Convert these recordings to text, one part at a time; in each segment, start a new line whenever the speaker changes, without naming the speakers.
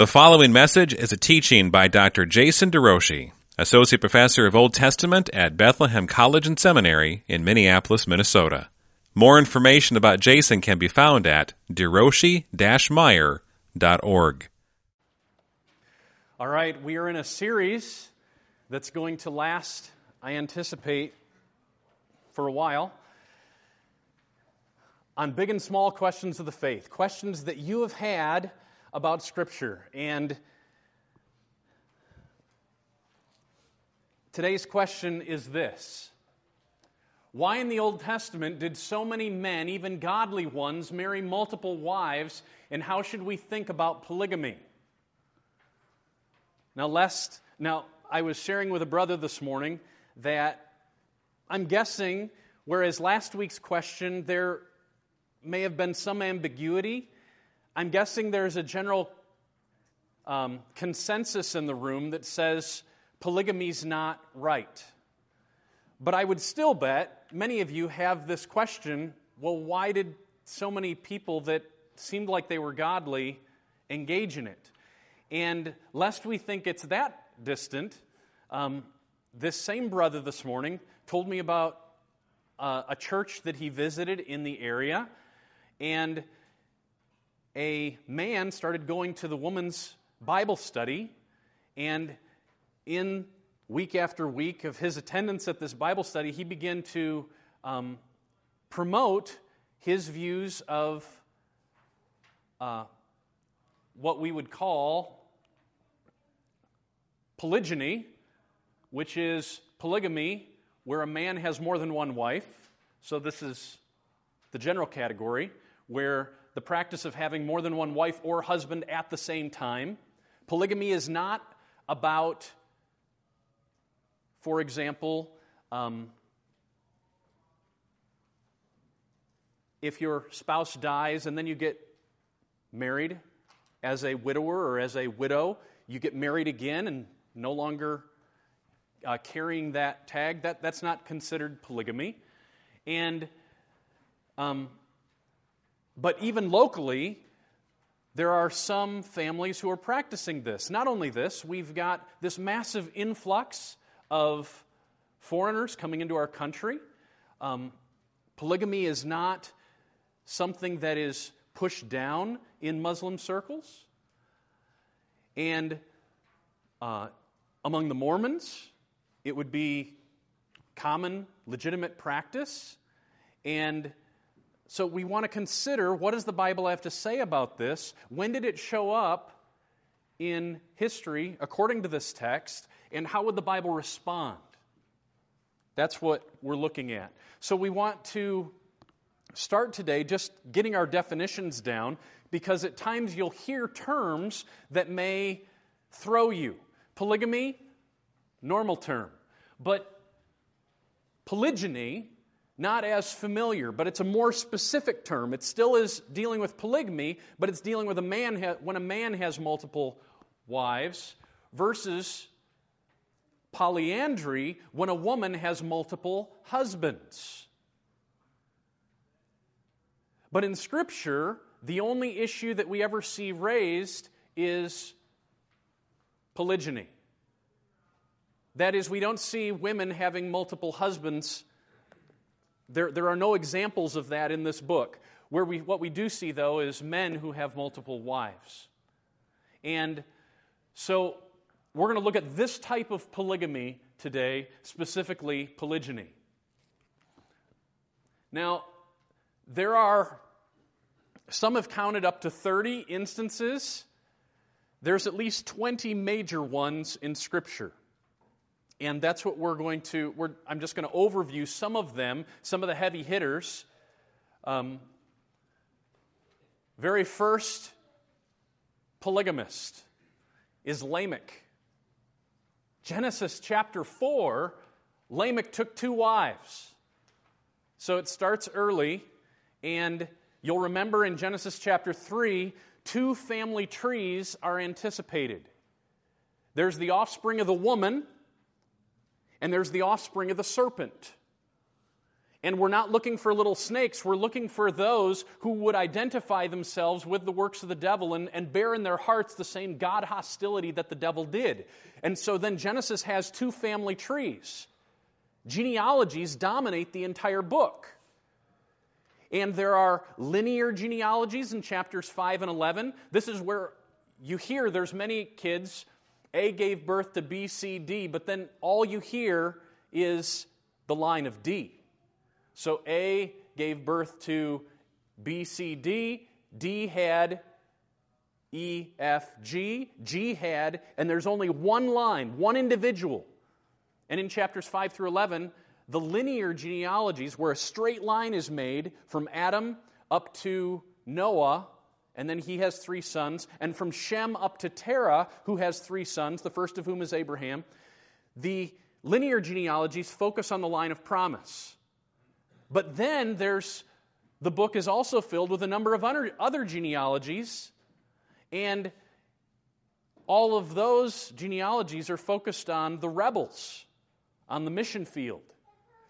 The following message is a teaching by Dr. Jason DeRouchie, Associate Professor of Old Testament at Bethlehem College and Seminary in Minneapolis, Minnesota. More information about Jason can be found at deroshi-meyer.org.
All right, we are in a series that's going to last, I anticipate, for a while on big and small questions of the faith, questions that you have had about Scripture. And today's question is this Why in the Old Testament did so many men, even godly ones, marry multiple wives, and how should we think about polygamy? Now, lest, now, I was sharing with a brother this morning that I'm guessing, whereas last week's question, there may have been some ambiguity I'm guessing there's a general um, consensus in the room that says polygamy's not right. But I would still bet many of you have this question well, why did so many people that seemed like they were godly engage in it? And lest we think it's that distant, um, this same brother this morning told me about uh, a church that he visited in the area. And a man started going to the woman's Bible study, and in week after week of his attendance at this Bible study, he began to um, promote his views of uh, what we would call polygyny, which is polygamy where a man has more than one wife. So, this is the general category where the practice of having more than one wife or husband at the same time. Polygamy is not about, for example, um, if your spouse dies and then you get married as a widower or as a widow, you get married again and no longer uh, carrying that tag, that, that's not considered polygamy. And um, but even locally, there are some families who are practicing this. Not only this, we've got this massive influx of foreigners coming into our country. Um, polygamy is not something that is pushed down in Muslim circles. And uh, among the Mormons, it would be common, legitimate practice. And so we want to consider what does the Bible have to say about this? When did it show up in history according to this text? And how would the Bible respond? That's what we're looking at. So we want to start today just getting our definitions down because at times you'll hear terms that may throw you. Polygamy, normal term. But polygyny, not as familiar, but it's a more specific term. It still is dealing with polygamy, but it's dealing with a man ha- when a man has multiple wives versus polyandry when a woman has multiple husbands. But in Scripture, the only issue that we ever see raised is polygyny. That is, we don't see women having multiple husbands there, there are no examples of that in this book. Where we, what we do see, though, is men who have multiple wives. And so we're going to look at this type of polygamy today, specifically polygyny. Now, there are, some have counted up to 30 instances. There's at least 20 major ones in Scripture. And that's what we're going to, we're, I'm just going to overview some of them, some of the heavy hitters. Um, very first polygamist is Lamech. Genesis chapter 4, Lamech took two wives. So it starts early, and you'll remember in Genesis chapter 3, two family trees are anticipated. There's the offspring of the woman, and there's the offspring of the serpent. And we're not looking for little snakes. We're looking for those who would identify themselves with the works of the devil and, and bear in their hearts the same God hostility that the devil did. And so then Genesis has two family trees. Genealogies dominate the entire book. And there are linear genealogies in chapters 5 and 11. This is where you hear there's many kids. A gave birth to B, C, D, but then all you hear is the line of D. So A gave birth to B, C, D. D had E, F, G. G had, and there's only one line, one individual. And in chapters 5 through 11, the linear genealogies, where a straight line is made from Adam up to Noah, and then he has three sons, and from Shem up to Terah, who has three sons, the first of whom is Abraham, the linear genealogies focus on the line of promise. But then there's the book is also filled with a number of other genealogies, and all of those genealogies are focused on the rebels, on the mission field.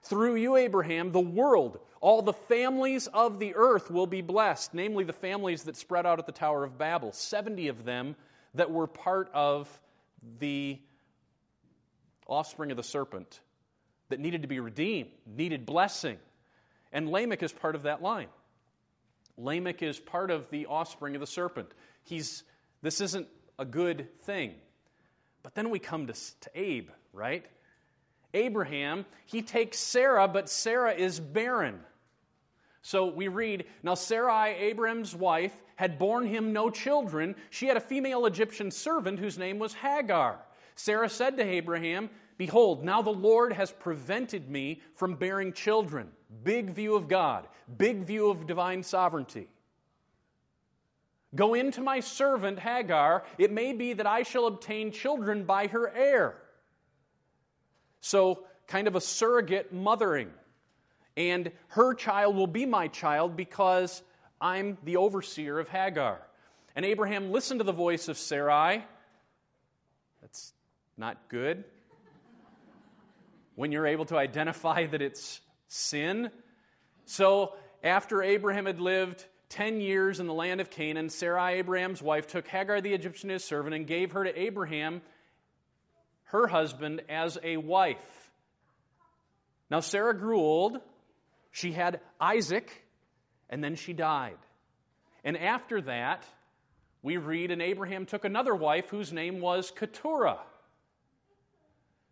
Through you, Abraham, the world, all the families of the earth will be blessed, namely the families that spread out at the Tower of Babel, 70 of them that were part of the offspring of the serpent that needed to be redeemed, needed blessing. And Lamech is part of that line. Lamech is part of the offspring of the serpent. He's, this isn't a good thing. But then we come to, to Abe, right? Abraham, he takes Sarah, but Sarah is barren. So we read, Now Sarai, Abraham's wife, had borne him no children. She had a female Egyptian servant whose name was Hagar. Sarah said to Abraham, Behold, now the Lord has prevented me from bearing children. Big view of God, big view of divine sovereignty. Go into my servant Hagar. It may be that I shall obtain children by her heir. So, kind of a surrogate mothering. And her child will be my child because I'm the overseer of Hagar. And Abraham listened to the voice of Sarai. That's not good. When you're able to identify that it's sin. So, after Abraham had lived 10 years in the land of Canaan, Sarai, Abraham's wife, took Hagar the Egyptian as servant and gave her to Abraham, her husband, as a wife. Now, Sarah grew old. She had Isaac, and then she died. And after that, we read, and Abraham took another wife whose name was Keturah.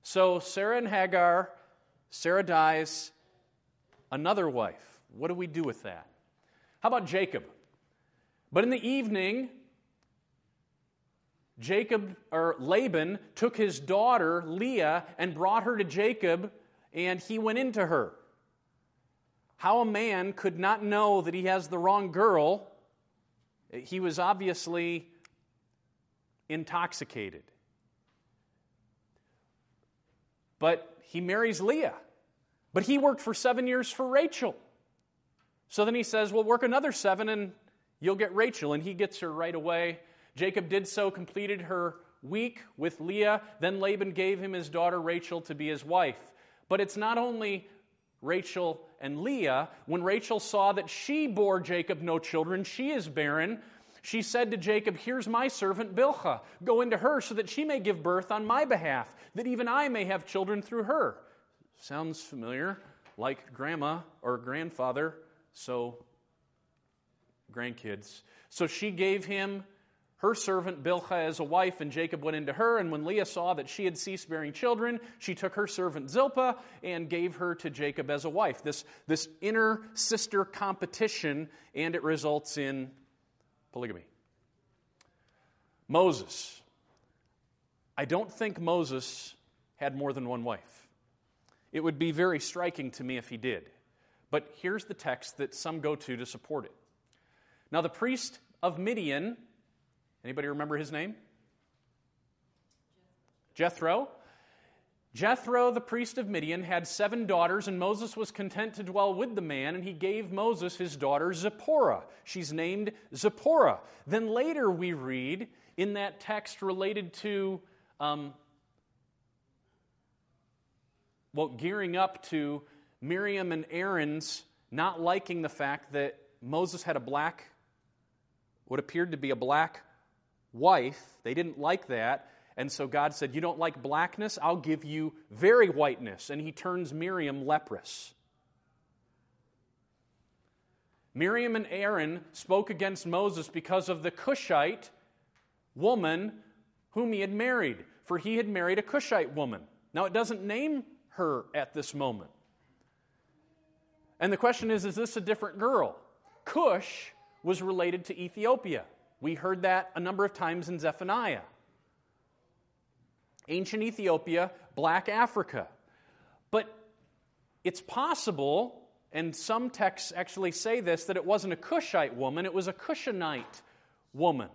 So Sarah and Hagar, Sarah dies, another wife. What do we do with that? How about Jacob? But in the evening, Jacob or Laban took his daughter Leah and brought her to Jacob, and he went into her. How a man could not know that he has the wrong girl, he was obviously intoxicated. But he marries Leah. But he worked for seven years for Rachel. So then he says, Well, work another seven and you'll get Rachel. And he gets her right away. Jacob did so, completed her week with Leah. Then Laban gave him his daughter Rachel to be his wife. But it's not only Rachel and Leah. When Rachel saw that she bore Jacob no children, she is barren. She said to Jacob, Here's my servant Bilhah. Go into her so that she may give birth on my behalf, that even I may have children through her. Sounds familiar, like grandma or grandfather, so grandkids. So she gave him her servant Bilhah as a wife, and Jacob went into her. And when Leah saw that she had ceased bearing children, she took her servant Zilpah and gave her to Jacob as a wife. This, this inner sister competition, and it results in polygamy. Moses. I don't think Moses had more than one wife. It would be very striking to me if he did. But here's the text that some go to to support it. Now, the priest of Midian Anybody remember his name? Jethro. Jethro, the priest of Midian, had seven daughters, and Moses was content to dwell with the man, and he gave Moses his daughter Zipporah. She's named Zipporah. Then later we read in that text related to, um, well, gearing up to Miriam and Aaron's not liking the fact that Moses had a black, what appeared to be a black wife. They didn't like that. And so God said, You don't like blackness? I'll give you very whiteness. And he turns Miriam leprous. Miriam and Aaron spoke against Moses because of the Cushite woman whom he had married, for he had married a Cushite woman. Now, it doesn't name her at this moment. And the question is is this a different girl? Cush was related to Ethiopia. We heard that a number of times in Zephaniah. Ancient Ethiopia, black Africa. But it's possible, and some texts actually say this, that it wasn't a Cushite woman, it was a Cushanite woman.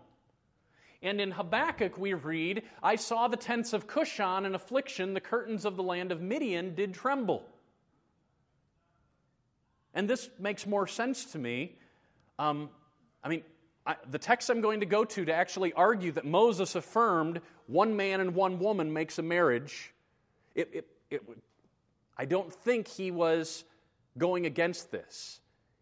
And in Habakkuk we read, I saw the tents of Cushan in affliction, the curtains of the land of Midian did tremble. And this makes more sense to me. Um, I mean, I, the text I'm going to go to to actually argue that Moses affirmed one man and one woman makes a marriage, it, it, it, I don't think he was going against this,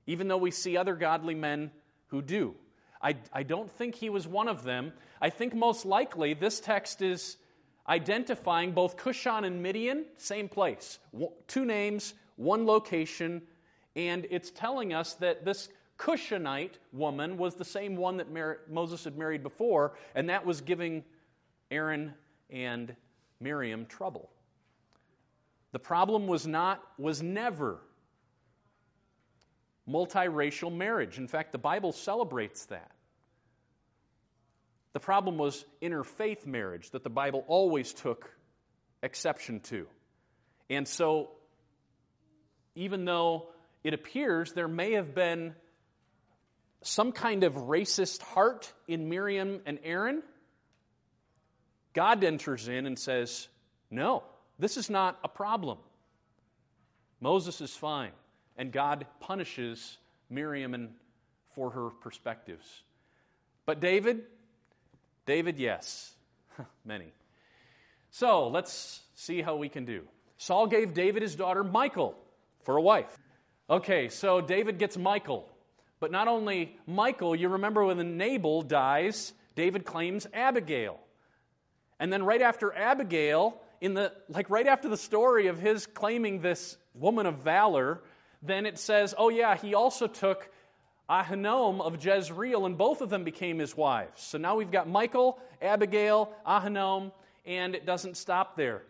even though we see other godly men who do. I, I don't think he was one of them. I think most likely this text is identifying both Cushan and Midian, same place. Two names, one location, and it's telling us that this Cushanite woman was the same one that Moses had married before, and that was giving Aaron and Miriam trouble. The problem was not, was never multiracial marriage. In fact, the Bible celebrates that. The problem was interfaith marriage that the Bible always took exception to. And so, even though it appears there may have been some kind of racist heart in Miriam and Aaron, God enters in and says, No, this is not a problem. Moses is fine. And God punishes Miriam and for her perspectives. But David, David, yes, many. So let's see how we can do. Saul gave David his daughter Michal for a wife. Okay, so David gets Michal. But not only Michal, you remember when Nabal dies, David claims Abigail. And then right after Abigail, in the like right after the story of his claiming this woman of valor, then it says, oh yeah, he also took Ahinoam of Jezreel, and both of them became his wives. So now we've got Michal, Abigail, Ahinoam, and it doesn't stop there.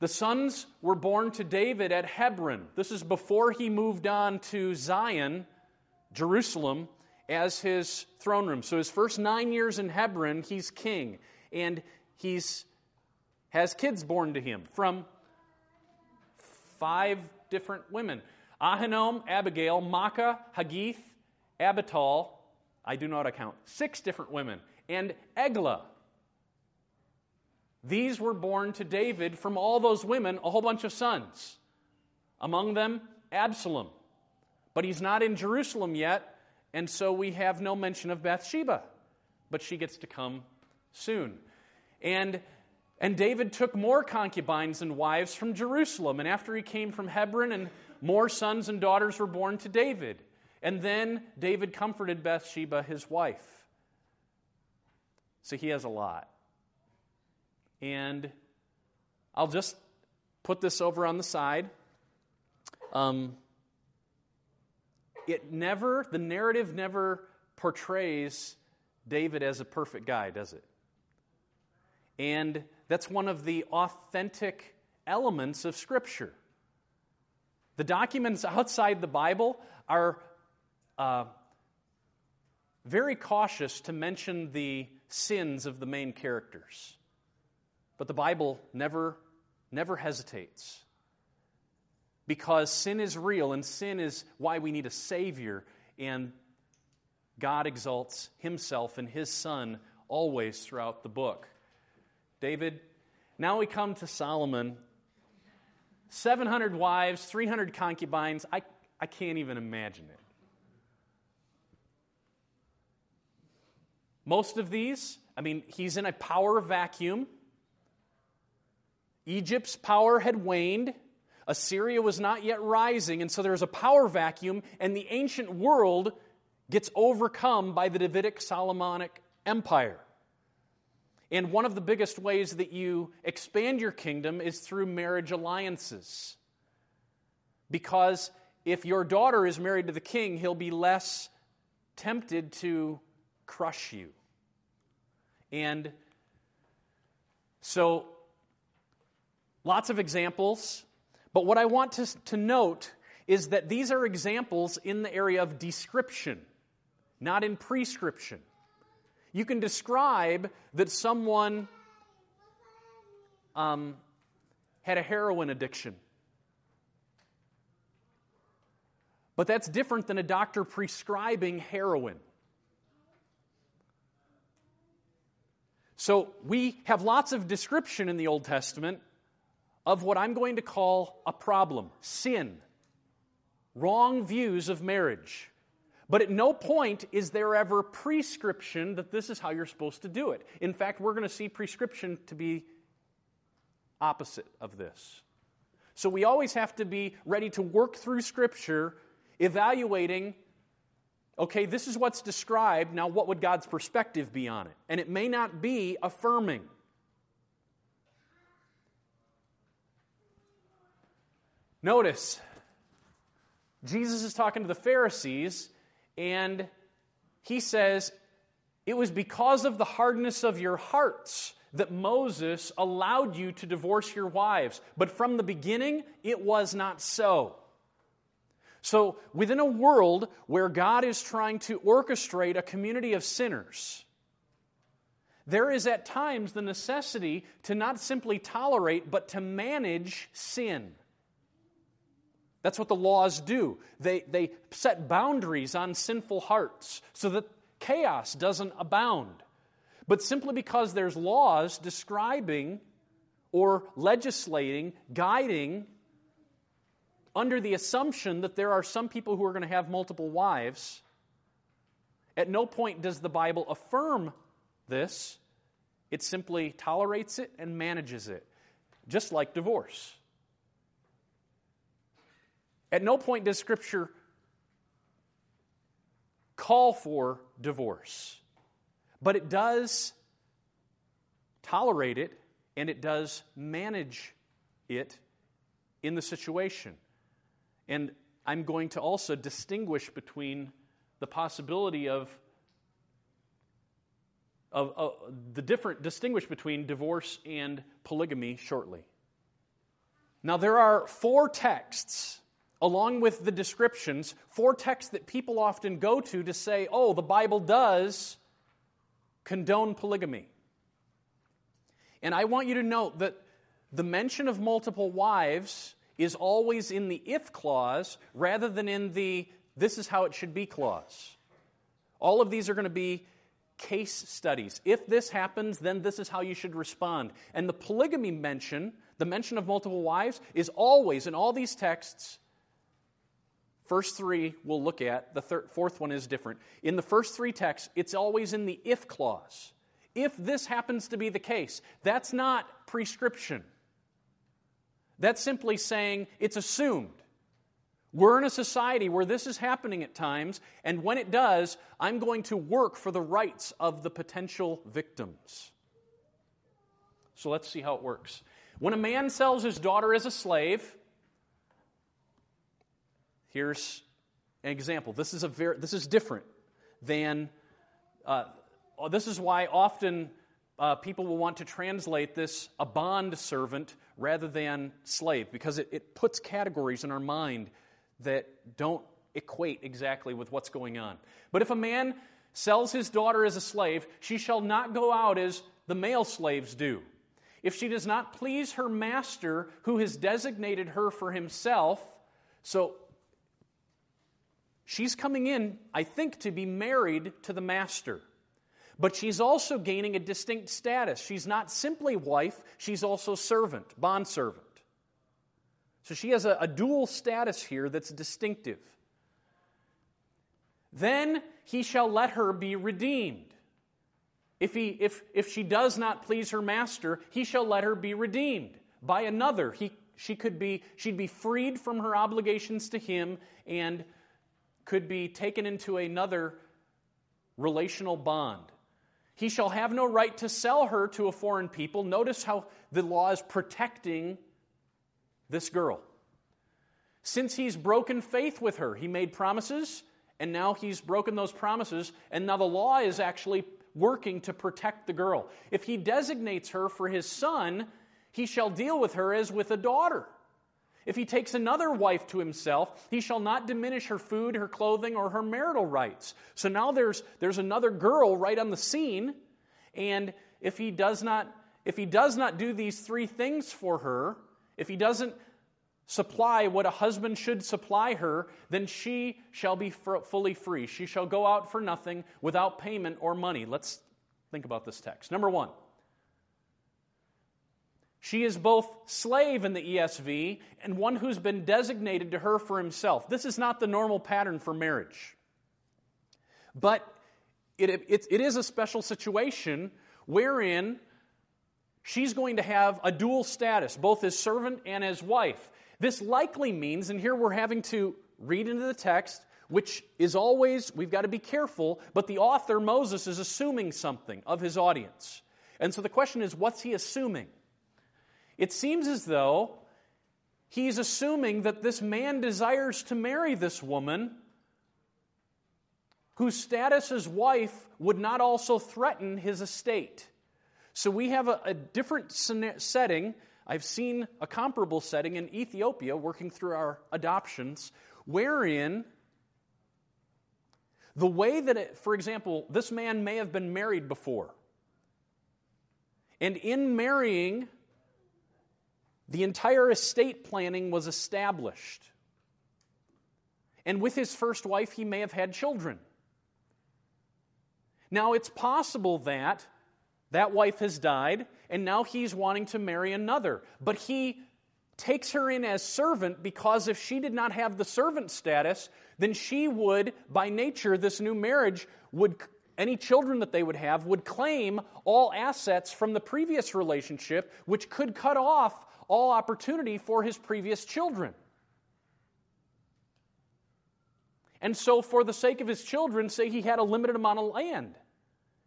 The sons were born to David at Hebron. This is before he moved on to Zion, Jerusalem, as his throne room. So his first nine years in Hebron, he's king. And he's has kids born to him from five different women Ahinoam, Abigail, Maacah, Haggith, Abital. I do not account. Six different women. And Eglah. These were born to David from all those women, a whole bunch of sons. Among them, Absalom. But he's not in Jerusalem yet, and so we have no mention of Bathsheba. But she gets to come soon. And, and David took more concubines and wives from Jerusalem. And after he came from Hebron, and more sons and daughters were born to David. And then David comforted Bathsheba, his wife. So he has a lot. And I'll just put this over on the side. Um, it never, the narrative never portrays David as a perfect guy, does it? And that's one of the authentic elements of Scripture. The documents outside the Bible are uh, very cautious to mention the sins of the main characters. But the Bible never, never hesitates. Because sin is real, and sin is why we need a Savior, and God exalts Himself and His Son always throughout the book. David, now we come to Solomon. 700 wives, 300 concubines. I, I can't even imagine it. Most of these, I mean, he's in a power vacuum. Egypt's power had waned. Assyria was not yet rising, and so there's a power vacuum, and the ancient world gets overcome by the Davidic Solomonic Empire. And one of the biggest ways that you expand your kingdom is through marriage alliances. Because if your daughter is married to the king, he'll be less tempted to crush you. And so, lots of examples. But what I want to, to note is that these are examples in the area of description, not in prescription. You can describe that someone um, had a heroin addiction. But that's different than a doctor prescribing heroin. So we have lots of description in the Old Testament of what I'm going to call a problem sin, wrong views of marriage. But at no point is there ever prescription that this is how you're supposed to do it. In fact, we're going to see prescription to be opposite of this. So we always have to be ready to work through Scripture, evaluating okay, this is what's described, now what would God's perspective be on it? And it may not be affirming. Notice, Jesus is talking to the Pharisees and he says, It was because of the hardness of your hearts that Moses allowed you to divorce your wives. But from the beginning, it was not so. So, within a world where God is trying to orchestrate a community of sinners, there is at times the necessity to not simply tolerate, but to manage sin. That's what the laws do. They, they set boundaries on sinful hearts so that chaos doesn't abound. But simply because there's laws describing or legislating, guiding, under the assumption that there are some people who are going to have multiple wives, at no point does the Bible affirm this. It simply tolerates it and manages it, just like divorce. At no point does Scripture call for divorce, but it does tolerate it and it does manage it in the situation. And I'm going to also distinguish between the possibility of, of, of the different distinguish between divorce and polygamy shortly. Now there are four texts along with the descriptions, four texts that people often go to to say, oh, the Bible does condone polygamy. And I want you to note that the mention of multiple wives is always in the if clause rather than in the this is how it should be clause. All of these are going to be case studies. If this happens, then this is how you should respond. And the polygamy mention, the mention of multiple wives, is always in all these texts First three we'll look at. The fourth one is different. In the first three texts, it's always in the if clause. If this happens to be the case, that's not prescription. That's simply saying it's assumed. We're in a society where this is happening at times, and when it does, I'm going to work for the rights of the potential victims. So let's see how it works. When a man sells his daughter as a slave, Here's an example. This is, a very, this is different than, uh, this is why often uh, people will want to translate this a bond servant rather than slave, because it, it puts categories in our mind that don't equate exactly with what's going on. But if a man sells his daughter as a slave, she shall not go out as the male slaves do. If she does not please her master who has designated her for himself, so She's coming in, I think, to be married to the master. But she's also gaining a distinct status. She's not simply wife, she's also servant, bondservant. So she has a, a dual status here that's distinctive. Then he shall let her be redeemed. If, he, if, if she does not please her master, he shall let her be redeemed by another. He she could be she'd be freed from her obligations to him and could be taken into another relational bond. He shall have no right to sell her to a foreign people. Notice how the law is protecting this girl. Since he's broken faith with her, he made promises, and now he's broken those promises, and now the law is actually working to protect the girl. If he designates her for his son, he shall deal with her as with a daughter. If he takes another wife to himself, he shall not diminish her food, her clothing, or her marital rights. So now there's, there's another girl right on the scene, and if he does not if he does not do these three things for her, if he doesn't supply what a husband should supply her, then she shall be fully free. She shall go out for nothing without payment or money. Let's think about this text. Number one, she is both slave in the ESV and one who's been designated to her for himself. This is not the normal pattern for marriage. But it, it, it is a special situation wherein she's going to have a dual status, both as servant and as wife. This likely means, and here we're having to read into the text, which is always, we've got to be careful, but the author, Moses, is assuming something of his audience. And so the question is, what's he assuming? It seems as though he's assuming that this man desires to marry this woman whose status as wife would not also threaten his estate. So we have a, a different setting. I've seen a comparable setting in Ethiopia working through our adoptions, wherein the way that, it, for example, this man may have been married before. And in marrying, the entire estate planning was established. And with his first wife, he may have had children. Now, it's possible that that wife has died, and now he's wanting to marry another. But he takes her in as servant because if she did not have the servant status, then she would, by nature, this new marriage would any children that they would have would claim all assets from the previous relationship, which could cut off all opportunity for his previous children. And so, for the sake of his children, say he had a limited amount of land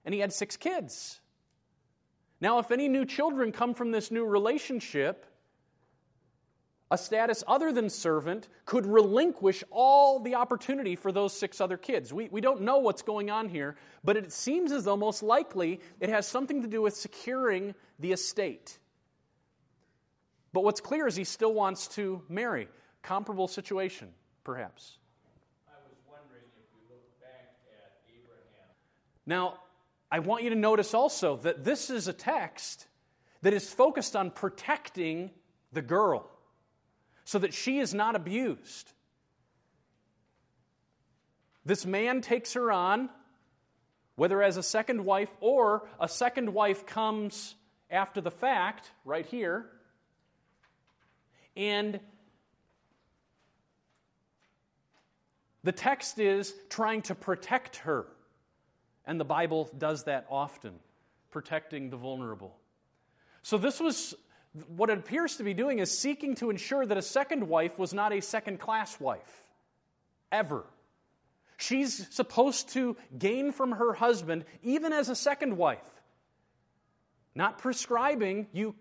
and he had six kids. Now, if any new children come from this new relationship, a status other than servant could relinquish all the opportunity for those six other kids. We, we don't know what's going on here, but it seems as though most likely it has something to do with securing the estate. But what's clear is he still wants to marry. Comparable situation, perhaps.
I was wondering if we look back at Abraham.
Now, I want you to notice also that this is a text that is focused on protecting the girl so that she is not abused. This man takes her on, whether as a second wife or a second wife comes after the fact, right here, and the text is trying to protect her. And the Bible does that often, protecting the vulnerable. So, this was what it appears to be doing is seeking to ensure that a second wife was not a second class wife, ever. She's supposed to gain from her husband, even as a second wife. Not prescribing you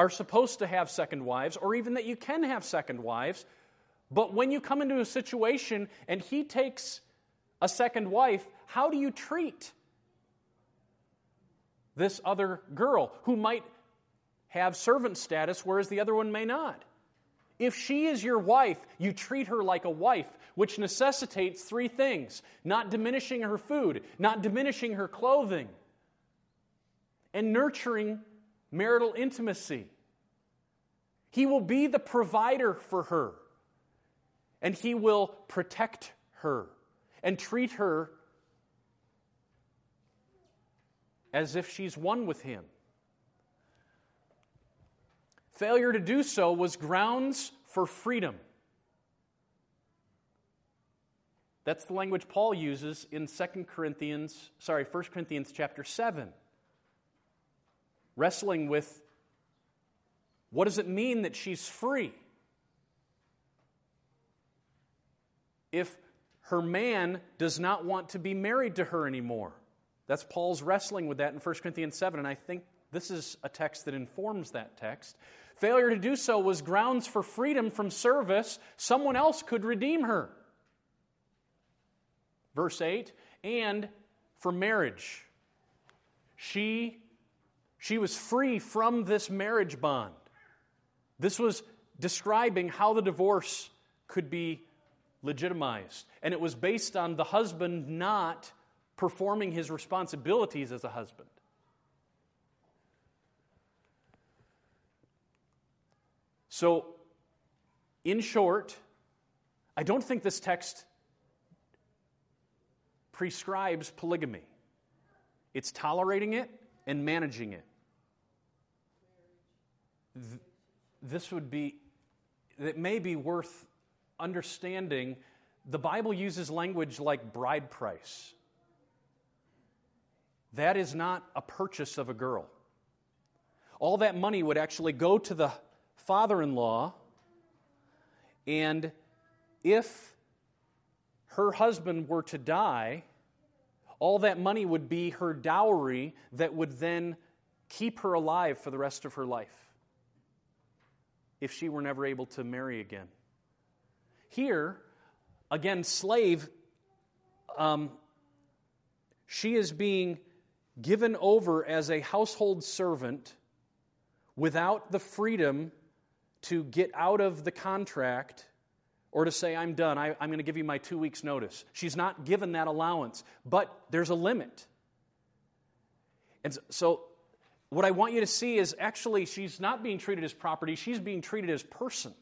are supposed to have second wives, or even that you can have second wives. But when you come into a situation and he takes a second wife, how do you treat this other girl who might have servant status, whereas the other one may not. If she is your wife, you treat her like a wife, which necessitates three things not diminishing her food, not diminishing her clothing, and nurturing marital intimacy. He will be the provider for her, and he will protect her and treat her as if she's one with him. Failure to do so was grounds for freedom. That's the language Paul uses in 2 Corinthians, sorry, 1 Corinthians chapter 7. Wrestling with What does it mean that she's free? If her man does not want to be married to her anymore. That's Paul's wrestling with that in 1 Corinthians 7, and I think this is a text that informs that text. Failure to do so was grounds for freedom from service. Someone else could redeem her. Verse 8, and for marriage. She, she was free from this marriage bond. This was describing how the divorce could be legitimized. And it was based on the husband not performing his responsibilities as a husband. So, in short, I don't think this text prescribes polygamy. It's tolerating it and managing it. This would be, it may be worth understanding. The Bible uses language like bride price. That is not a purchase of a girl. All that money would actually go to the father in law, and if her husband were to die, all that money would be her dowry that would then keep her alive for the rest of her life if she were never able to marry again. Here, again, slave, um, she is being given over as a household servant without the freedom to get out of the contract or to say, I'm done, I, am going to give you my two weeks' notice. She's not given that allowance, but there's a limit. And so, what I want you to see is actually, she's not being treated as property, she's being treated as person.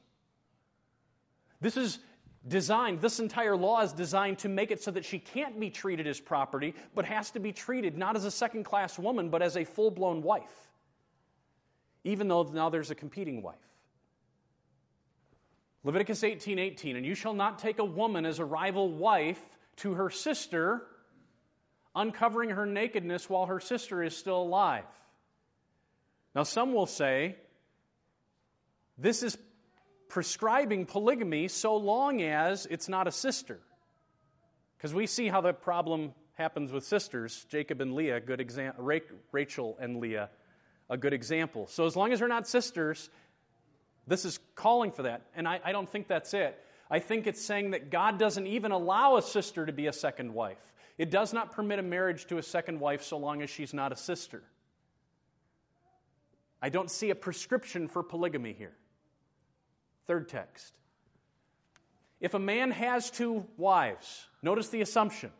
This is designed, this entire law is designed to make it so that she can't be treated as property, but has to be treated not as a second class woman, but as a full blown wife, even though now there's a competing wife. Leviticus 18 18, and you shall not take a woman as a rival wife to her sister, uncovering her nakedness while her sister is still alive. Now, some will say this is prescribing polygamy so long as it's not a sister. Because we see how the problem happens with sisters. Jacob and Leah, good example. Rachel and Leah, a good example. So as long as they're not sisters, this is calling for that. And I, I don't think that's it. I think it's saying that God doesn't even allow a sister to be a second wife. It does not permit a marriage to a second wife so long as she's not a sister. I don't see a prescription for polygamy here. Third text. If a man has two wives, notice the assumption.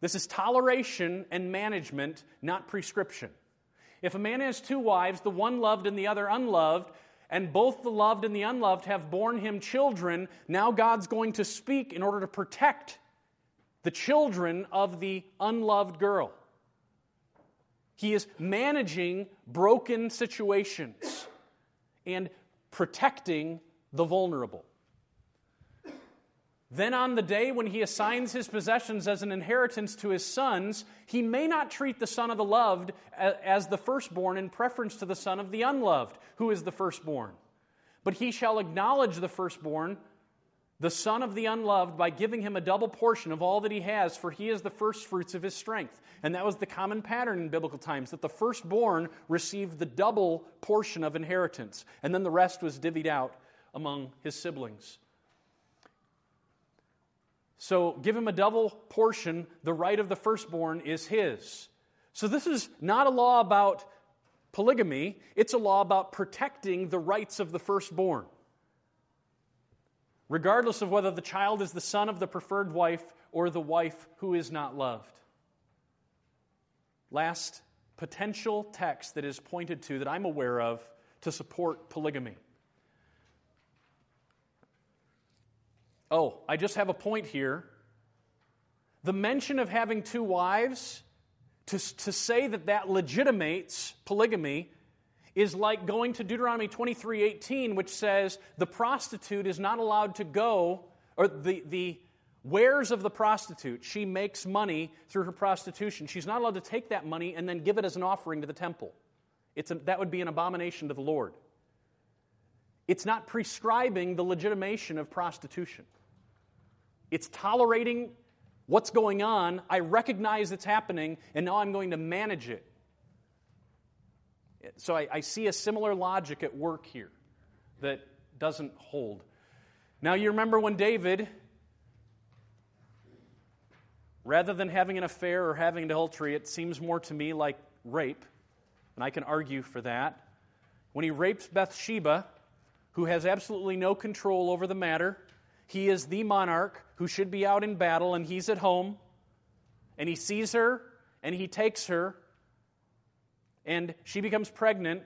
This is toleration and management, not prescription. If a man has two wives, the one loved and the other unloved, and both the loved and the unloved have borne him children, now God's going to speak in order to protect the children of the unloved girl. He is managing broken situations and protecting the vulnerable. Then, on the day when he assigns his possessions as an inheritance to his sons, he may not treat the son of the loved as the firstborn in preference to the son of the unloved, who is the firstborn. But he shall acknowledge the firstborn, the son of the unloved, by giving him a double portion of all that he has, for he is the firstfruits of his strength. And that was the common pattern in biblical times, that the firstborn received the double portion of inheritance, and then the rest was divvied out among his siblings. So give him a double portion. The right of the firstborn is his. So this is not a law about polygamy, it's a law about protecting the rights of the firstborn. Regardless of whether the child is the son of the preferred wife or the wife who is not loved. Last potential text that is pointed to that I'm aware of to support polygamy. Oh, I just have a point here. The mention of having two wives, to, to say that that legitimates polygamy, is like going to Deuteronomy 23:18, which says the prostitute is not allowed to go, or the, the wares of the prostitute, she makes money through her prostitution. She's not allowed to take that money and then give it as an offering to the temple. It's a, that would be an abomination to the Lord. It's not prescribing the legitimation of prostitution. It's tolerating what's going on. I recognize it's happening, and now I'm going to manage it. So I, I see a similar logic at work here that doesn't hold. Now, you remember when David, rather than having an affair or having adultery, it seems more to me like rape, and I can argue for that. When he rapes Bathsheba, who has absolutely no control over the matter, he is the monarch who should be out in battle, and he's at home, and he sees her, and he takes her, and she becomes pregnant.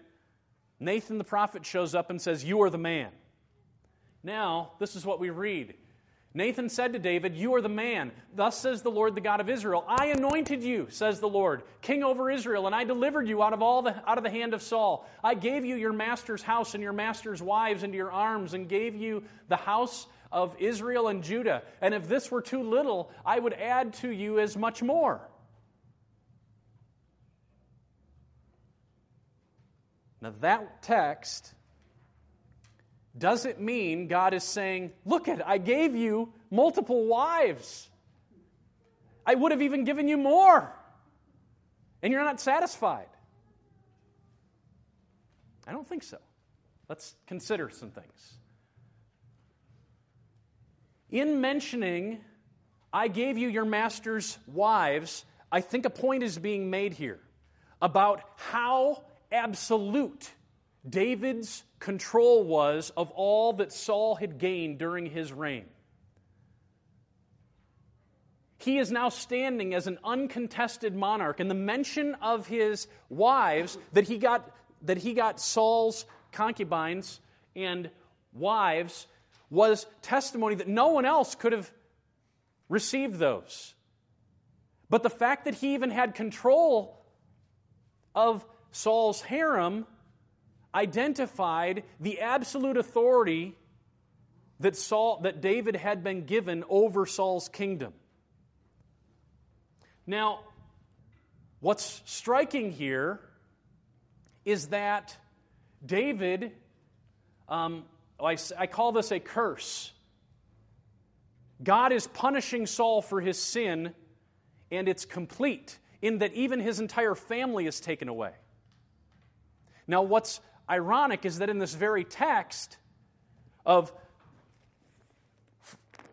Nathan the prophet shows up and says, You are the man. Now, this is what we read. Nathan said to David, You are the man. Thus says the Lord, the God of Israel. I anointed you, says the Lord, king over Israel, and I delivered you out of all the out of the hand of Saul. I gave you your master's house and your master's wives into your arms, and gave you the house of Israel and Judah. And if this were too little, I would add to you as much more. Now, that text doesn't mean God is saying, Look at, I gave you multiple wives. I would have even given you more. And you're not satisfied. I don't think so. Let's consider some things. In mentioning, I gave you your master's wives, I think a point is being made here about how absolute David's control was of all that Saul had gained during his reign. He is now standing as an uncontested monarch, and the mention of his wives that he got, that he got Saul's concubines and wives was testimony that no one else could have received those. But the fact that he even had control of Saul's harem identified the absolute authority that Saul that David had been given over Saul's kingdom. Now, what's striking here is that David, um, I, I call this a curse. God is punishing Saul for his sin, and it's complete in that even his entire family is taken away. Now, what's ironic is that in this very text of,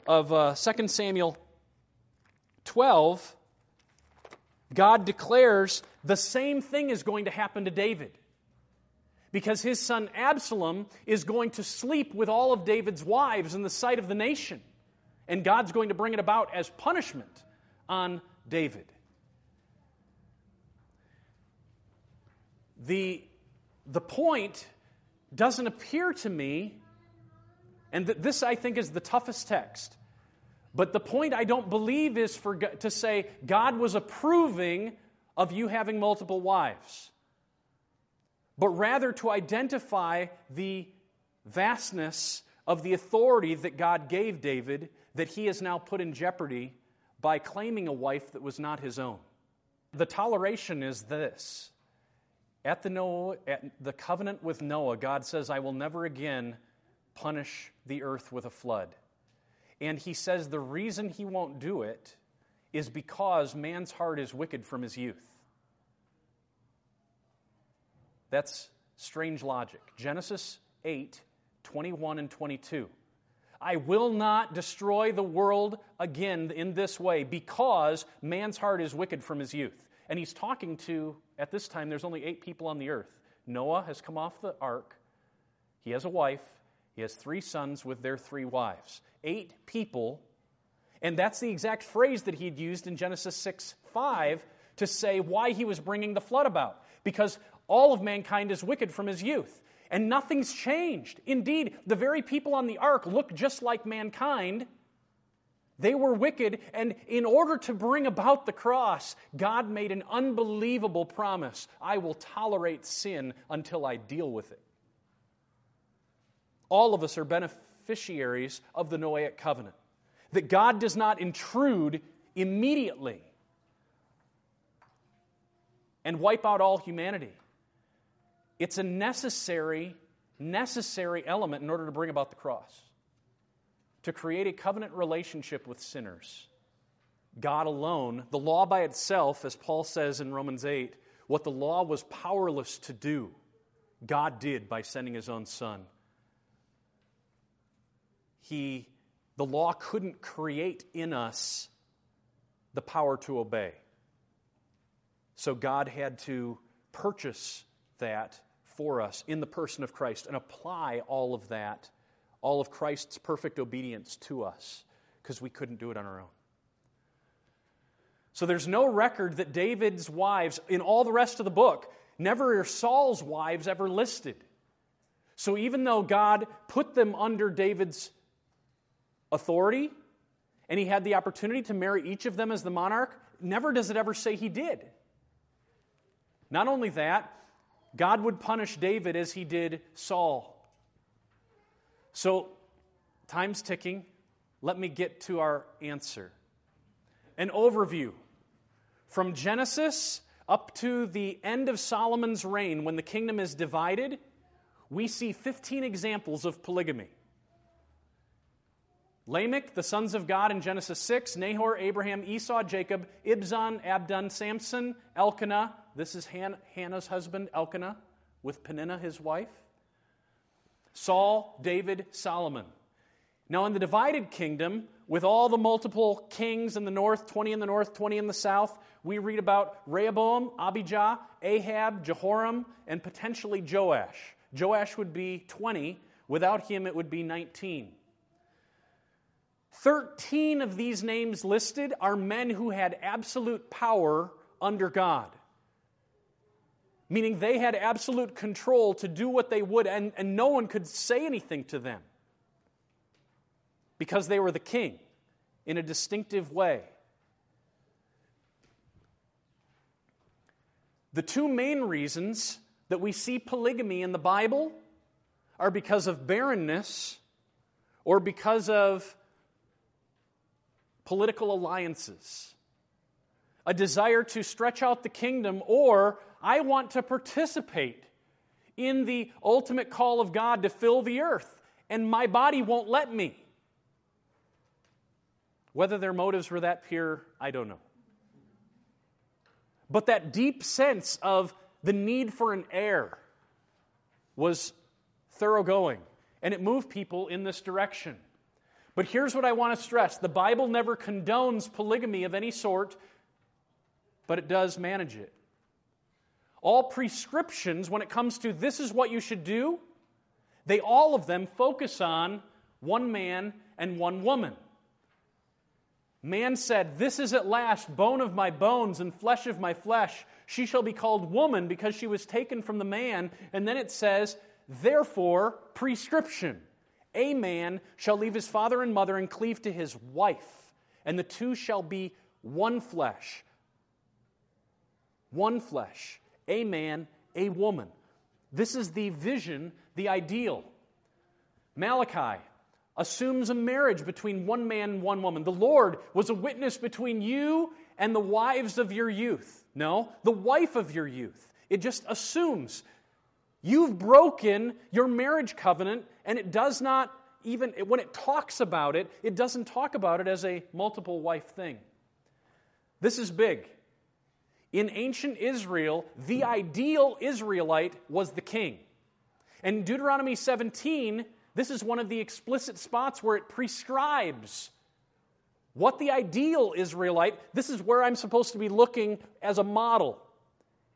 of uh, 2 Samuel 12, God declares the same thing is going to happen to David. Because his son Absalom is going to sleep with all of David's wives in the sight of the nation. And God's going to bring it about as punishment on David. The the point doesn't appear to me, and this I think is the toughest text. But the point I don't believe is for to say God was approving of you having multiple wives, but rather to identify the vastness of the authority that God gave David that he has now put in jeopardy by claiming a wife that was not his own. The toleration is this at the, Noah, at the covenant with Noah, God says, I will never again punish the earth with a flood. And he says the reason he won't do it is because man's heart is wicked from his youth. That's strange logic. Genesis 8, 21 and 22. I will not destroy the world again in this way because man's heart is wicked from his youth. And he's talking to, at this time, there's only eight people on the earth. Noah has come off the ark. He has a wife. He has three sons with their three wives. Eight people. And that's the exact phrase that he had used in Genesis 6 5 to say why he was bringing the flood about. Because all of mankind is wicked from his youth. And nothing's changed. Indeed, the very people on the ark look just like mankind they were wicked, and in order to bring about the cross, God made an unbelievable promise I will tolerate sin until I deal with it. All of us are beneficiaries of the Noahic covenant. That God does not intrude immediately and wipe out all humanity. It's a necessary necessary element in order to bring about the cross to create a covenant relationship with sinners. God alone, the law by itself, as Paul says in Romans 8, what the law was powerless to do, God did by sending his own son. He, the law couldn't create in us the power to obey. So God had to purchase that for us in the person of Christ and apply all of that, all of Christ's perfect obedience to us, because we couldn't do it on our own. So there's no record that David's wives, in all the rest of the book, never are Saul's wives ever listed. So even though God put them under David's authority and he had the opportunity to marry each of them as the monarch, never does it ever say he did. Not only that, God would punish David as he did Saul. So, time's ticking. Let me get to our answer. An overview. From Genesis up to the end of Solomon's reign, when the kingdom is divided, we see 15 examples of polygamy. Lamech, the sons of God in Genesis 6, Nahor, Abraham, Esau, Jacob, Ibzan, Abdon, Samson, Elkanah, this is Han- Hannah's husband, Elkanah, with Peninnah, his wife. Saul, David, Solomon. Now, in the divided kingdom, with all the multiple kings in the north, 20 in the north, 20 in the south, we read about Rehoboam, Abijah, Ahab, Jehoram, and potentially Joash. Joash would be 20. Without him, it would be 19. 13 of these names listed are men who had absolute power under God meaning they had absolute control to do what they would, and, and no one could say anything to them because they were the king in a distinctive way. The two main reasons that we see polygamy in the Bible are because of barrenness or because of political alliances, a desire to stretch out the kingdom, or I want to participate in the ultimate call of God to fill the earth, and my body won't let me. Whether their motives were that pure, I don't know. But that deep sense of the need for an heir was thoroughgoing, and it moved people in this direction. But here's what I want to stress the Bible never condones polygamy of any sort, but it does manage it all prescriptions when it comes to this is what you should do, they all of them focus on one man and one woman. Man said, This is at last bone of my bones and flesh of my flesh. She shall be called woman because she was taken from the man. And then it says, Therefore, prescription. A man shall leave his father and mother and cleave to his wife, and the two shall be one flesh. One flesh a man, a woman. This is the vision, the ideal. Malachi assumes a marriage between one man and one woman. The Lord was a witness between you and the wives of your youth. No, the wife of your youth. It just assumes you've broken your marriage covenant, and it does not even, when it talks about it, it doesn't talk about it as a multiple wife thing. This is big. In ancient Israel, the ideal Israelite was the king. And in Deuteronomy 17, this is one of the explicit spots where it prescribes what the ideal Israelite, this is where I'm supposed to be looking as a model.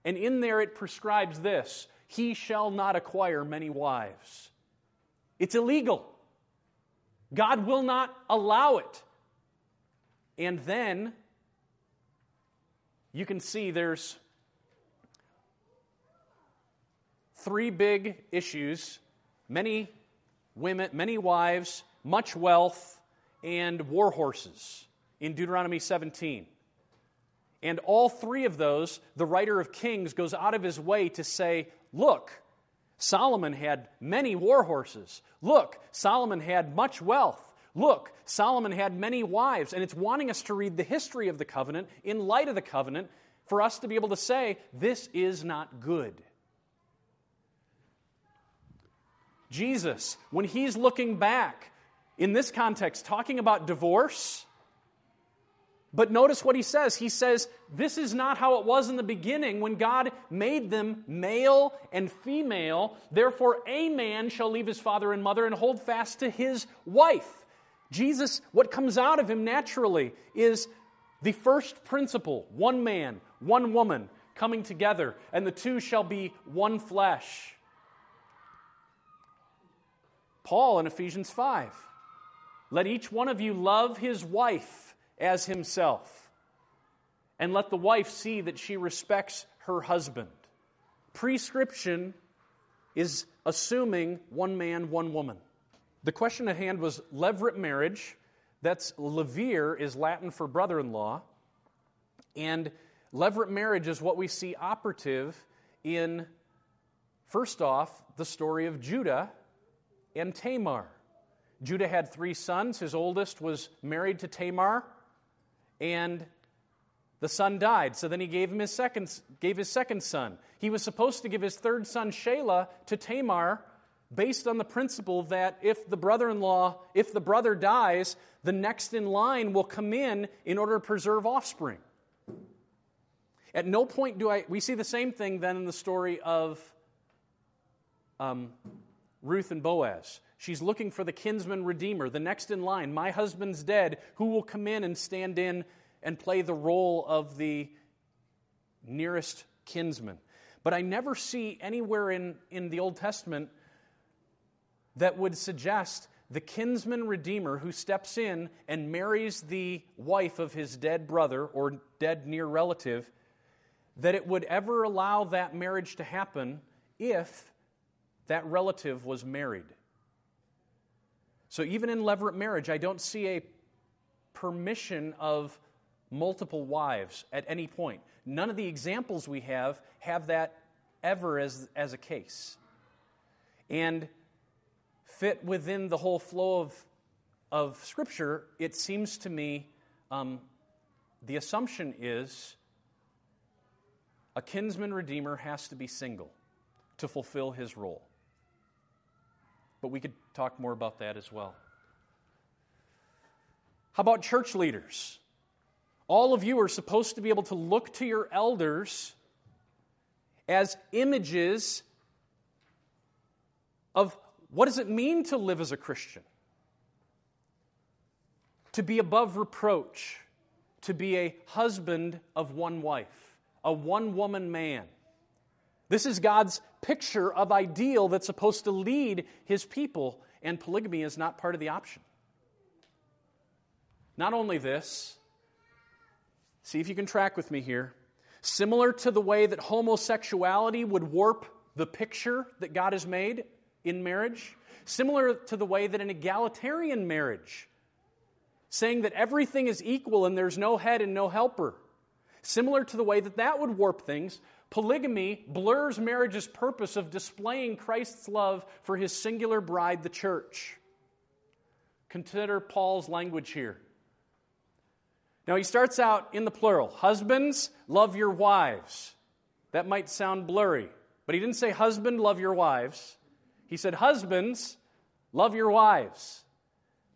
And in there it prescribes this He shall not acquire many wives. It's illegal. God will not allow it. And then you can see there's three big issues many women, many wives, much wealth, and war horses in Deuteronomy 17. And all three of those, the writer of Kings goes out of his way to say, look, Solomon had many war horses. Look, Solomon had much wealth. Look, Solomon had many wives, and it's wanting us to read the history of the covenant in light of the covenant for us to be able to say, this is not good. Jesus, when he's looking back, in this context, talking about divorce, but notice what he says. He says, This is not how it was in the beginning when God made them male and female. Therefore, a man shall leave his father and mother and hold fast to his wife. Jesus, what comes out of him naturally is the first principle one man, one woman coming together, and the two shall be one flesh. Paul in Ephesians 5 let each one of you love his wife as himself. And let the wife see that she respects her husband. Prescription is assuming one man, one woman. The question at hand was levirate marriage. That's levir is Latin for brother in law. And levirate marriage is what we see operative in, first off, the story of Judah and Tamar. Judah had three sons. His oldest was married to Tamar and the son died. So then he gave him his second, gave his second son. He was supposed to give his third son, Shelah, to Tamar, based on the principle that if the brother-in-law, if the brother dies, the next in line will come in in order to preserve offspring. At no point do I. We see the same thing then in the story of um, Ruth and Boaz. She's looking for the kinsman redeemer, the next in line. My husband's dead. Who will come in and stand in and play the role of the nearest kinsman? But I never see anywhere in, in the Old Testament that would suggest the kinsman redeemer who steps in and marries the wife of his dead brother or dead near relative, that it would ever allow that marriage to happen if that relative was married. So even in levirate marriage, I don't see a permission of multiple wives at any point. None of the examples we have have that ever as, as a case. And fit within the whole flow of, of Scripture, it seems to me um, the assumption is a kinsman redeemer has to be single to fulfill his role. But we could talk more about that as well. How about church leaders? All of you are supposed to be able to look to your elders as images of what does it mean to live as a Christian? To be above reproach, to be a husband of one wife, a one woman man this is God's picture of ideal that's supposed to lead his people, and polygamy is not part of the option. Not only this, see if you can track with me here. Similar to the way that homosexuality would warp the picture that God has made in marriage, similar to the way that an egalitarian marriage, saying that everything is equal and there's no head and no helper, similar to the way that that would warp things, Polygamy blurs marriage's purpose of displaying Christ's love for his singular bride, the church. Consider Paul's language here. Now, he starts out in the plural Husbands, love your wives. That might sound blurry, but he didn't say, Husband, love your wives. He said, Husbands, love your wives.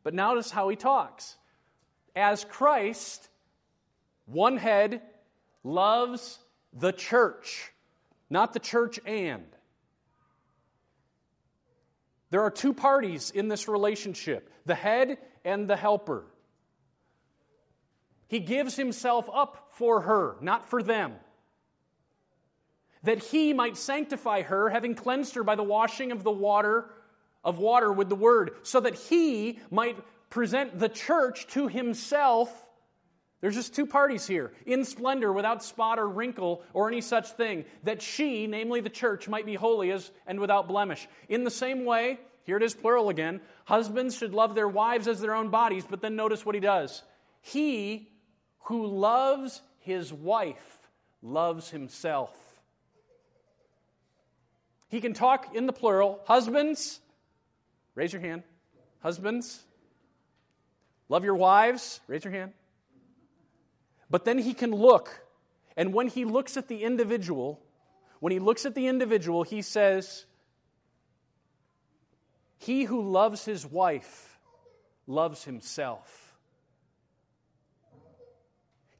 But notice how he talks. As Christ, one head, loves the church, not the church and. There are two parties in this relationship the head and the helper. He gives himself up for her, not for them. That he might sanctify her, having cleansed her by the washing of the water of water with the word, so that he might present the church to himself there's just two parties here in splendor, without spot or wrinkle or any such thing, that she, namely the church, might be holy as, and without blemish. In the same way, here it is plural again, husbands should love their wives as their own bodies, but then notice what he does. He who loves his wife loves himself. He can talk in the plural. Husbands, raise your hand. Husbands, love your wives, raise your hand. But then he can look, and when he looks at the individual, when he looks at the individual, he says, He who loves his wife loves himself.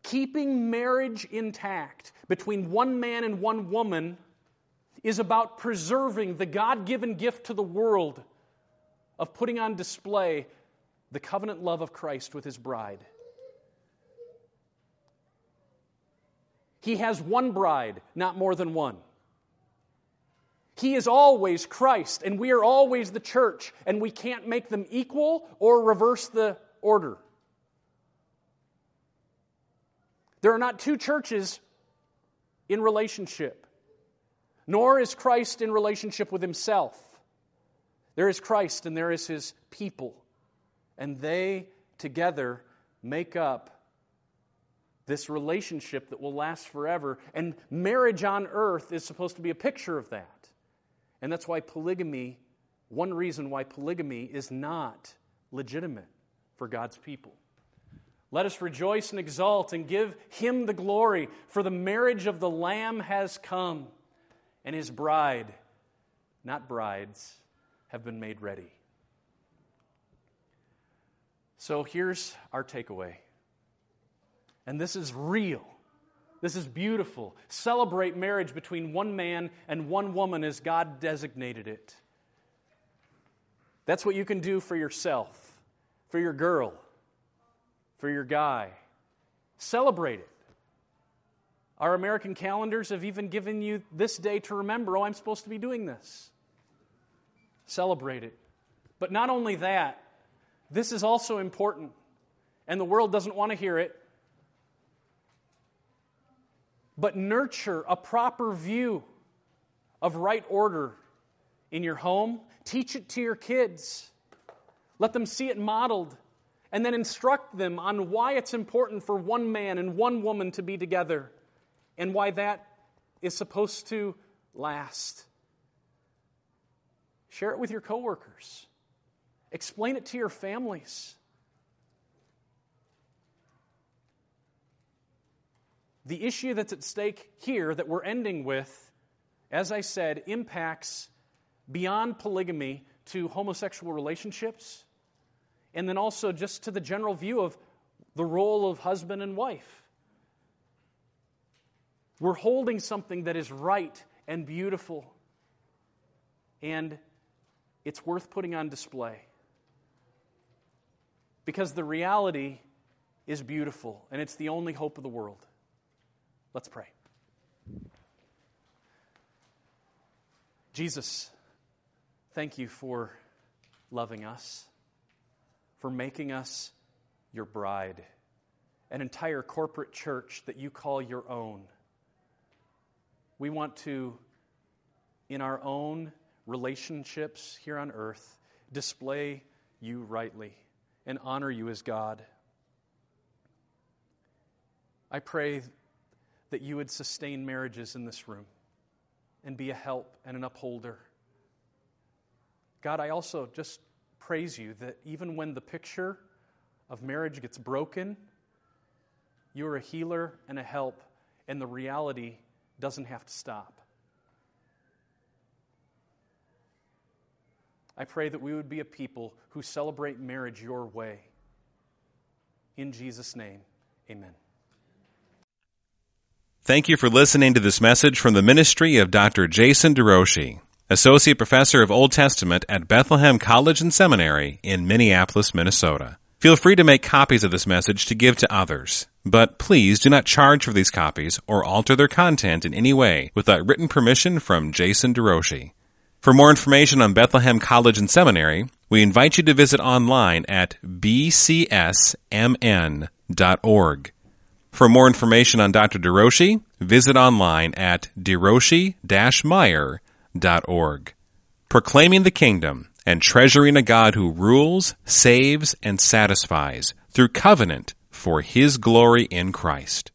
Keeping marriage intact between one man and one woman is about preserving the God given gift to the world of putting on display the covenant love of Christ with his bride. He has one bride, not more than one. He is always Christ, and we are always the church, and we can't make them equal or reverse the order. There are not two churches in relationship, nor is Christ in relationship with himself. There is Christ and there is his people, and they together make up this relationship that will last forever. And marriage on earth is supposed to be a picture of that. And that's why polygamy, one reason why polygamy is not legitimate for God's people. Let us rejoice and exult and give him the glory, for the marriage of the Lamb has come, and his bride, not brides, have been made ready. So here's our takeaway. And this is real. This is beautiful. Celebrate marriage between one man and one woman as God designated it. That's what you can do for yourself, for your girl, for your guy. Celebrate it. Our American calendars have even given you this day to remember oh, I'm supposed to be doing this. Celebrate it. But not only that, this is also important, and the world doesn't want to hear it but nurture a proper view of right order in your home. Teach it to your kids. Let them see it modeled. And then instruct them on why it's important for one man and one woman to be together and why that is supposed to last. Share it with your coworkers. Explain it to your families. The issue that's at stake here that we're ending with, as I said, impacts beyond polygamy to homosexual relationships, and then also just to the general view of the role of husband and wife. We're holding something that is right and beautiful, and it's worth putting on display. Because the reality is beautiful, and it's the only hope of the world. Let's pray. Jesus, thank you for loving us, for making us your bride, an entire corporate church that you call your own. We want to, in our own relationships here on earth, display you rightly and honor you as God. I pray that you would sustain marriages in this room and be a help and an upholder. God, I also just praise you that even when the picture of marriage gets broken, you're a healer and a help, and the reality doesn't have to stop. I pray that we would be a people who celebrate marriage your way. In Jesus' name, amen.
Thank you for listening to this message from the ministry of Dr. Jason DeRouchie, Associate Professor of Old Testament at Bethlehem College and Seminary in Minneapolis, Minnesota. Feel free to make copies of this message to give to others, but please do not charge for these copies or alter their content in any way without written permission from Jason DeRouchie. For more information on Bethlehem College and Seminary, we invite you to visit online at bcsmn.org. For more information on Dr. DeRouchie, visit online at derouchie-meyer.org. Proclaiming the kingdom and treasuring a God who rules, saves, and satisfies through covenant for his glory in Christ.